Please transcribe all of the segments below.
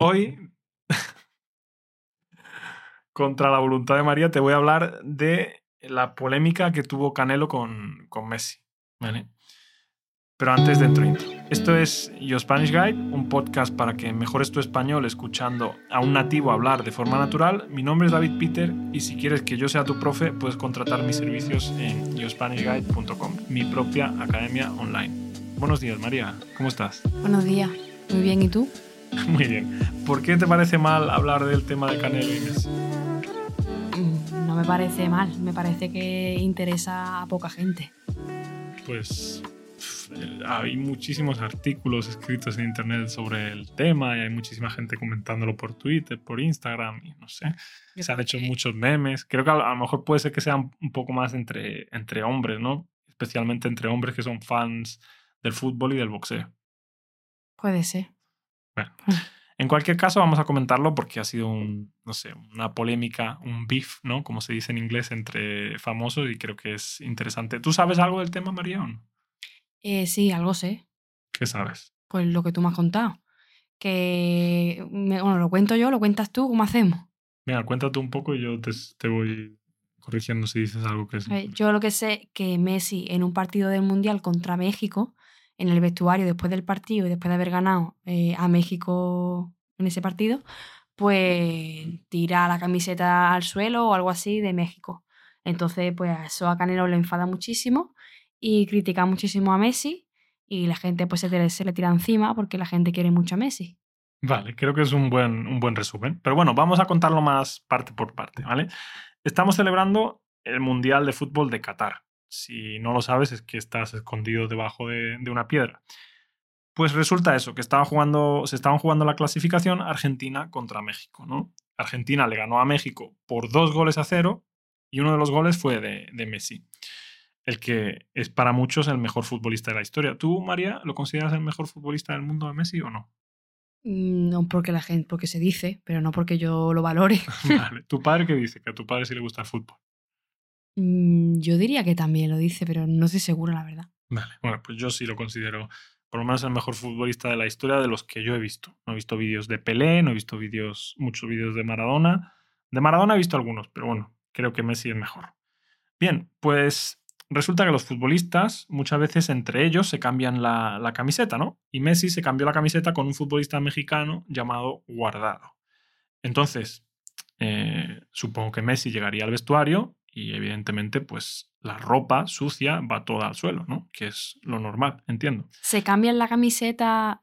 Hoy, contra la voluntad de María, te voy a hablar de la polémica que tuvo Canelo con, con Messi. ¿vale? Pero antes dentro intro. Esto es Your Spanish Guide, un podcast para que mejores tu español escuchando a un nativo hablar de forma natural. Mi nombre es David Peter y si quieres que yo sea tu profe, puedes contratar mis servicios en yourspanishguide.com, mi propia academia online. Buenos días, María. ¿Cómo estás? Buenos días. Muy bien, ¿y tú? Muy bien. ¿Por qué te parece mal hablar del tema de Canelo y Messi? Mm, No me parece mal, me parece que interesa a poca gente. Pues hay muchísimos artículos escritos en internet sobre el tema y hay muchísima gente comentándolo por Twitter, por Instagram y no sé. Se han hecho muchos memes. Creo que a lo a lo mejor puede ser que sean un poco más entre, entre hombres, ¿no? Especialmente entre hombres que son fans del fútbol y del boxeo. Puede ser. Bueno, en cualquier caso, vamos a comentarlo porque ha sido un, no sé, una polémica, un beef, ¿no? Como se dice en inglés, entre famosos y creo que es interesante. ¿Tú sabes algo del tema, no? Eh, sí, algo sé. ¿Qué sabes? Pues lo que tú me has contado. Que, me- bueno, lo cuento yo, lo cuentas tú, ¿cómo hacemos? Mira, cuéntate un poco y yo te, te voy corrigiendo si dices algo que es. Yo lo que sé que Messi en un partido del Mundial contra México, en el vestuario después del partido y después de haber ganado eh, a México en ese partido, pues tira la camiseta al suelo o algo así de México. Entonces, pues eso a Canelo le enfada muchísimo y critica muchísimo a Messi y la gente pues se, se le tira encima porque la gente quiere mucho a Messi. Vale, creo que es un buen, un buen resumen. Pero bueno, vamos a contarlo más parte por parte, ¿vale? Estamos celebrando el Mundial de Fútbol de Qatar. Si no lo sabes, es que estás escondido debajo de, de una piedra. Pues resulta eso, que jugando, se estaban jugando la clasificación Argentina contra México, ¿no? Argentina le ganó a México por dos goles a cero y uno de los goles fue de, de Messi, el que es para muchos el mejor futbolista de la historia. ¿Tú, María, lo consideras el mejor futbolista del mundo a Messi o no? Mm, No porque la gente, porque se dice, pero no porque yo lo valore. Vale. ¿Tu padre qué dice? Que a tu padre sí le gusta el fútbol. Mm, Yo diría que también lo dice, pero no estoy segura, la verdad. Vale. Bueno, pues yo sí lo considero por lo menos el mejor futbolista de la historia de los que yo he visto. No he visto vídeos de Pelé, no he visto vídeos, muchos vídeos de Maradona. De Maradona he visto algunos, pero bueno, creo que Messi es mejor. Bien, pues resulta que los futbolistas muchas veces entre ellos se cambian la, la camiseta, ¿no? Y Messi se cambió la camiseta con un futbolista mexicano llamado Guardado. Entonces, eh, supongo que Messi llegaría al vestuario y evidentemente pues la ropa sucia va toda al suelo, ¿no? Que es lo normal, entiendo. ¿Se cambian la camiseta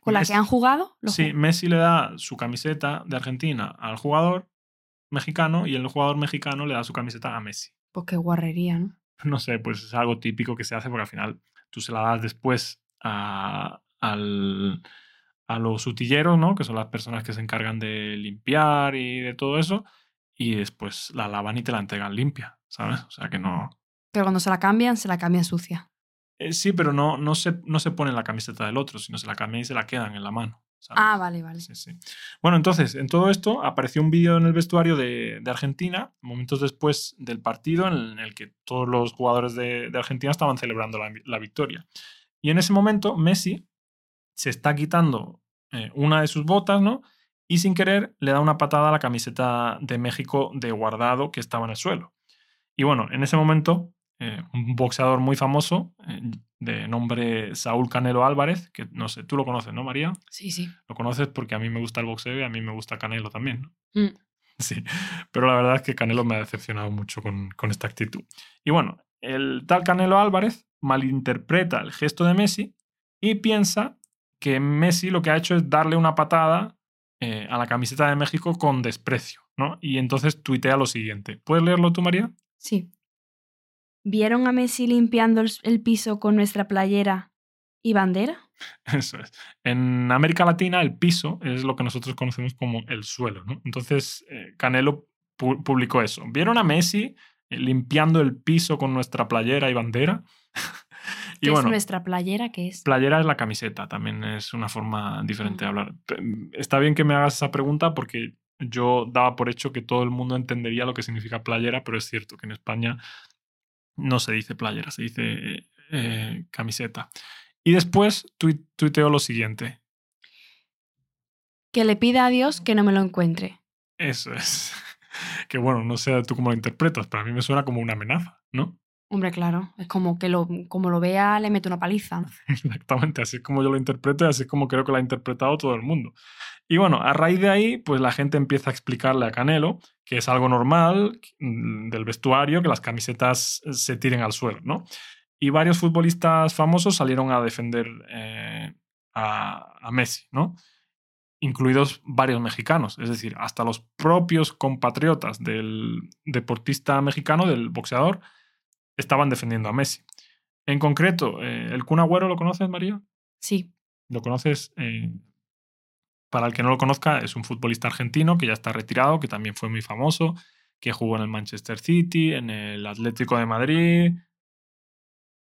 con la Messi- que han jugado? Sí, Messi le da su camiseta de Argentina al jugador mexicano y el jugador mexicano le da su camiseta a Messi. Pues qué guarrería, ¿no? No sé, pues es algo típico que se hace porque al final tú se la das después a, al- a los utilleros, ¿no? Que son las personas que se encargan de limpiar y de todo eso. Y después la lavan y te la entregan limpia, ¿sabes? O sea que no... Pero cuando se la cambian, se la cambian sucia. Eh, sí, pero no, no, se, no se pone en la camiseta del otro, sino se la cambian y se la quedan en la mano. ¿sabes? Ah, vale, vale. Sí, sí. Bueno, entonces, en todo esto apareció un vídeo en el vestuario de, de Argentina, momentos después del partido, en el que todos los jugadores de, de Argentina estaban celebrando la, la victoria. Y en ese momento, Messi se está quitando eh, una de sus botas, ¿no? Y sin querer le da una patada a la camiseta de México de guardado que estaba en el suelo. Y bueno, en ese momento, eh, un boxeador muy famoso, eh, de nombre Saúl Canelo Álvarez, que no sé, tú lo conoces, ¿no, María? Sí, sí. Lo conoces porque a mí me gusta el boxeo y a mí me gusta Canelo también. ¿no? Mm. Sí, pero la verdad es que Canelo me ha decepcionado mucho con, con esta actitud. Y bueno, el tal Canelo Álvarez malinterpreta el gesto de Messi y piensa que Messi lo que ha hecho es darle una patada eh, a la camiseta de México con desprecio, ¿no? Y entonces tuitea lo siguiente. ¿Puedes leerlo tú, María? Sí. ¿Vieron a Messi limpiando el, el piso con nuestra playera y bandera? Eso es. En América Latina el piso es lo que nosotros conocemos como el suelo, ¿no? Entonces eh, Canelo pu- publicó eso. ¿Vieron a Messi eh, limpiando el piso con nuestra playera y bandera? y ¿Qué bueno, es nuestra playera? ¿Qué es? playera es la camiseta, también es una forma diferente de hablar. Está bien que me hagas esa pregunta porque yo daba por hecho que todo el mundo entendería lo que significa playera, pero es cierto que en España no se dice playera, se dice eh, camiseta. Y después tui- tuiteo lo siguiente. Que le pida a Dios que no me lo encuentre. Eso es. Que bueno, no sé tú cómo lo interpretas, pero a mí me suena como una amenaza, ¿no? Hombre, claro. Es como que lo, como lo vea, le mete una paliza. Exactamente, así es como yo lo interpreto y así es como creo que lo ha interpretado todo el mundo. Y bueno, a raíz de ahí, pues la gente empieza a explicarle a Canelo que es algo normal mm, del vestuario que las camisetas se tiren al suelo, ¿no? Y varios futbolistas famosos salieron a defender eh, a, a Messi, ¿no? incluidos varios mexicanos, es decir, hasta los propios compatriotas del deportista mexicano, del boxeador, estaban defendiendo a Messi. En concreto, eh, ¿el Kun Agüero lo conoces, María? Sí. ¿Lo conoces? Eh, para el que no lo conozca, es un futbolista argentino que ya está retirado, que también fue muy famoso, que jugó en el Manchester City, en el Atlético de Madrid.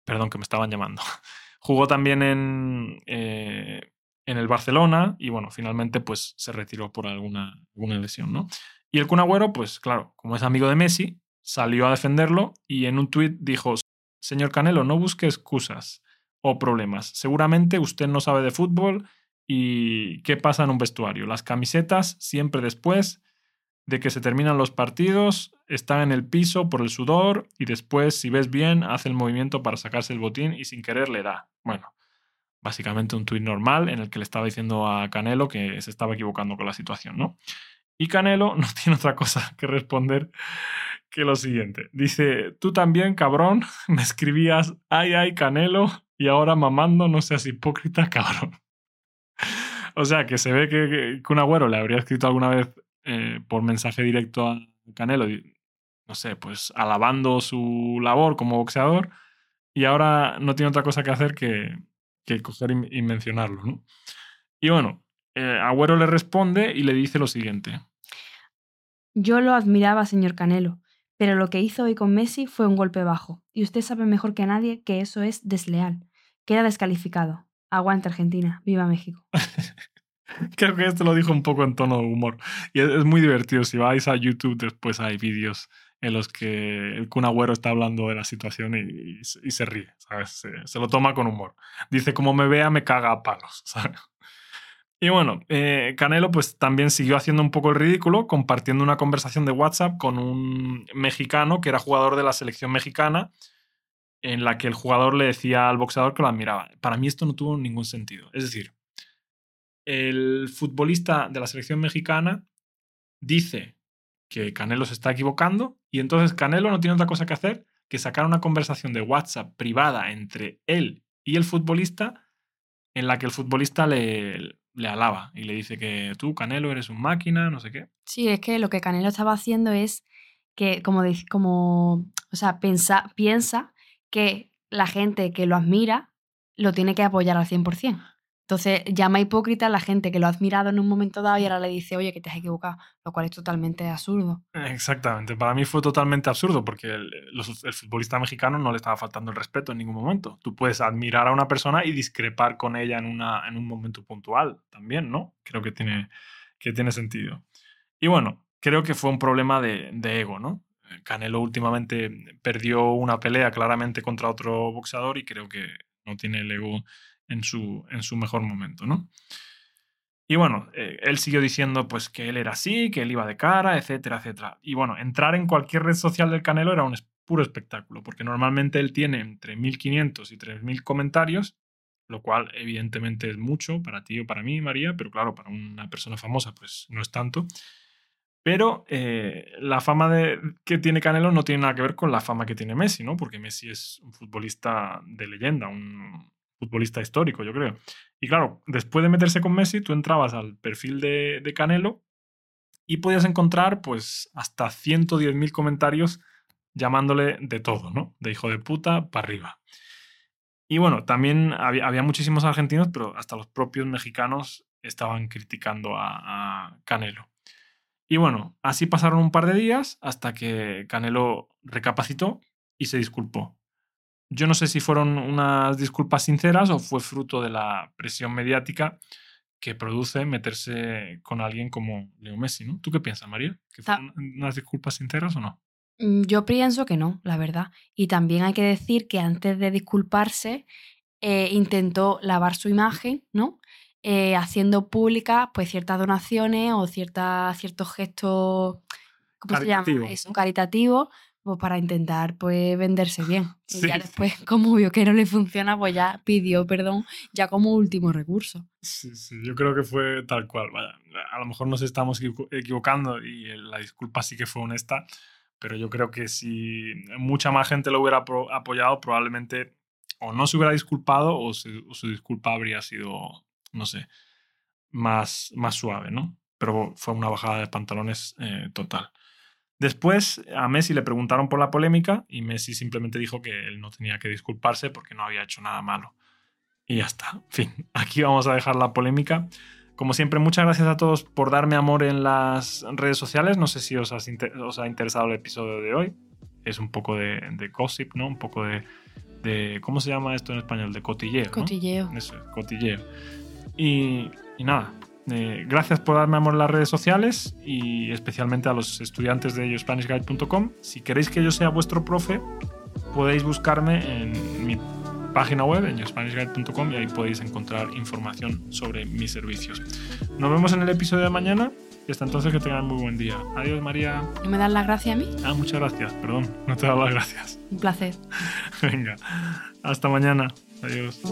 Perdón, que me estaban llamando. Jugó también en, eh, en el Barcelona y bueno, finalmente pues se retiró por alguna, alguna lesión, ¿no? Y el Kun Agüero, pues claro, como es amigo de Messi, salió a defenderlo y en un tuit dijo, señor Canelo, no busque excusas o problemas. Seguramente usted no sabe de fútbol y qué pasa en un vestuario. Las camisetas siempre después de que se terminan los partidos están en el piso por el sudor y después, si ves bien, hace el movimiento para sacarse el botín y sin querer le da. Bueno, básicamente un tuit normal en el que le estaba diciendo a Canelo que se estaba equivocando con la situación, ¿no? Y Canelo no tiene otra cosa que responder que lo siguiente. Dice, tú también, cabrón, me escribías, ay, ay, Canelo, y ahora mamando, no seas hipócrita, cabrón. o sea, que se ve que, que un agüero le habría escrito alguna vez eh, por mensaje directo a Canelo, no sé, pues alabando su labor como boxeador, y ahora no tiene otra cosa que hacer que, que coger y, mencionarlo, ¿no? Y bueno, eh, Agüero le responde y le dice lo siguiente. Yo lo admiraba, señor Canelo, pero lo que hizo hoy con Messi fue un golpe bajo, y usted sabe mejor que nadie que eso es desleal. Queda descalificado. Aguanta Argentina, viva México. Creo que esto lo dijo un poco en tono de humor. Y es, muy divertido. Si vais a YouTube, después hay vídeos en los que el Kun Agüero está hablando de la situación y, se ríe. Se, lo toma con humor. Dice, como me vea, me caga a palos. Y bueno, eh, Canelo pues también siguió haciendo un poco el ridículo, compartiendo una conversación de WhatsApp con un mexicano que era jugador de la selección mexicana, en la que el jugador le decía al boxeador que lo admiraba. Para mí esto no tuvo ningún sentido. Es decir, el futbolista de la selección mexicana dice que Canelo se está equivocando y entonces Canelo no tiene otra cosa que hacer que sacar una conversación de WhatsApp privada entre él y el futbolista en la que el futbolista le, le alaba y le dice que tú, Canelo, eres un máquina, no sé qué. Sí, es que lo que Canelo estaba haciendo es que, como, como o sea, piensa, piensa que la gente que lo admira lo tiene que apoyar al 100%. Entonces llama hipócrita a la gente que lo ha admirado en un momento dado y ahora le dice, oye, que te has equivocado, lo cual es totalmente absurdo. Exactamente, para mí fue totalmente absurdo porque el, futbolista mexicano no le estaba faltando el respeto en ningún momento. Tú puedes admirar a una persona y discrepar con ella en, una, en un momento puntual también, ¿no? Creo que tiene, que tiene sentido. Y bueno, creo que fue un problema de ego, ¿no? Canelo últimamente perdió una pelea claramente contra otro boxeador y creo que no tiene el ego en su, en su mejor momento, ¿no? Y bueno, eh, él siguió diciendo pues que él era así, que él iba de cara, etcétera, etcétera. Y bueno, entrar en cualquier red social del Canelo era un puro espectáculo, porque normalmente él tiene entre 1.500 y 3.000 comentarios, lo cual evidentemente es mucho para ti o para mí, María, pero claro, para una persona famosa pues no es tanto. Pero eh, la fama de, que tiene Canelo no tiene nada que ver con la fama que tiene Messi, ¿no? Porque Messi es un futbolista de leyenda, un, futbolista histórico, yo creo. Y claro, después de meterse con Messi, tú entrabas al perfil de, Canelo y podías encontrar pues hasta 110.000 comentarios llamándole de todo, ¿no? De hijo de puta para arriba. Y bueno, también había, muchísimos argentinos, pero hasta los propios mexicanos estaban criticando a, Canelo. Y bueno, así pasaron un par de días hasta que Canelo recapacitó y se disculpó. Yo no sé si fueron unas disculpas sinceras o fue fruto de la presión mediática que produce meterse con alguien como Leo Messi, ¿no? ¿Tú qué piensas, María? ¿Que fueron unas disculpas sinceras o no? Mm, yo pienso que no, la verdad. Y también hay que decir que antes de disculparse eh, intentó lavar su imagen, ¿no? Eh, haciendo públicas pues ciertas donaciones o ciertas, ciertos gestos ¿cómo se llama? Caritativo. Eso, caritativos, pues para intentar pues venderse bien. Y Sí. ya después, como vio que no le funciona, pues ya pidió perdón ya como último recurso. Sí, sí, yo creo que fue tal cual. Vaya, a lo mejor nos estamos equivo- equivocando y la disculpa sí que fue honesta, pero yo creo que si mucha más gente lo hubiera apoyado, probablemente o no se hubiera disculpado o, se- o su disculpa habría sido, no sé, más, más suave, ¿no? Pero fue una bajada de pantalones eh, total. Después a Messi le preguntaron por la polémica y Messi simplemente dijo que él no tenía que disculparse porque no había hecho nada malo. Y ya está. En fin, aquí vamos a dejar la polémica. Como siempre, muchas gracias a todos por darme amor en las redes sociales. No sé si os, has inter- os ha interesado el episodio de hoy. Es un poco de, de gossip, ¿no? Un poco de, de- ¿Cómo se llama esto en español? De cotilleo. ¿no? Cotilleo. Eso es, cotilleo. Y, y nada, eh, gracias por darme amor en las redes sociales y especialmente a los estudiantes de YoSpanishGuide.com. Si queréis que yo sea vuestro profe, podéis buscarme en mi página web, en YoSpanishGuide.com, y ahí podéis encontrar información sobre mis servicios. Nos vemos en el episodio de mañana y hasta entonces que tengan muy buen día. Adiós, María. ¿No me das las gracias a mí? Ah, muchas gracias, perdón, no te dado las gracias. Un placer. Venga, hasta mañana. Adiós.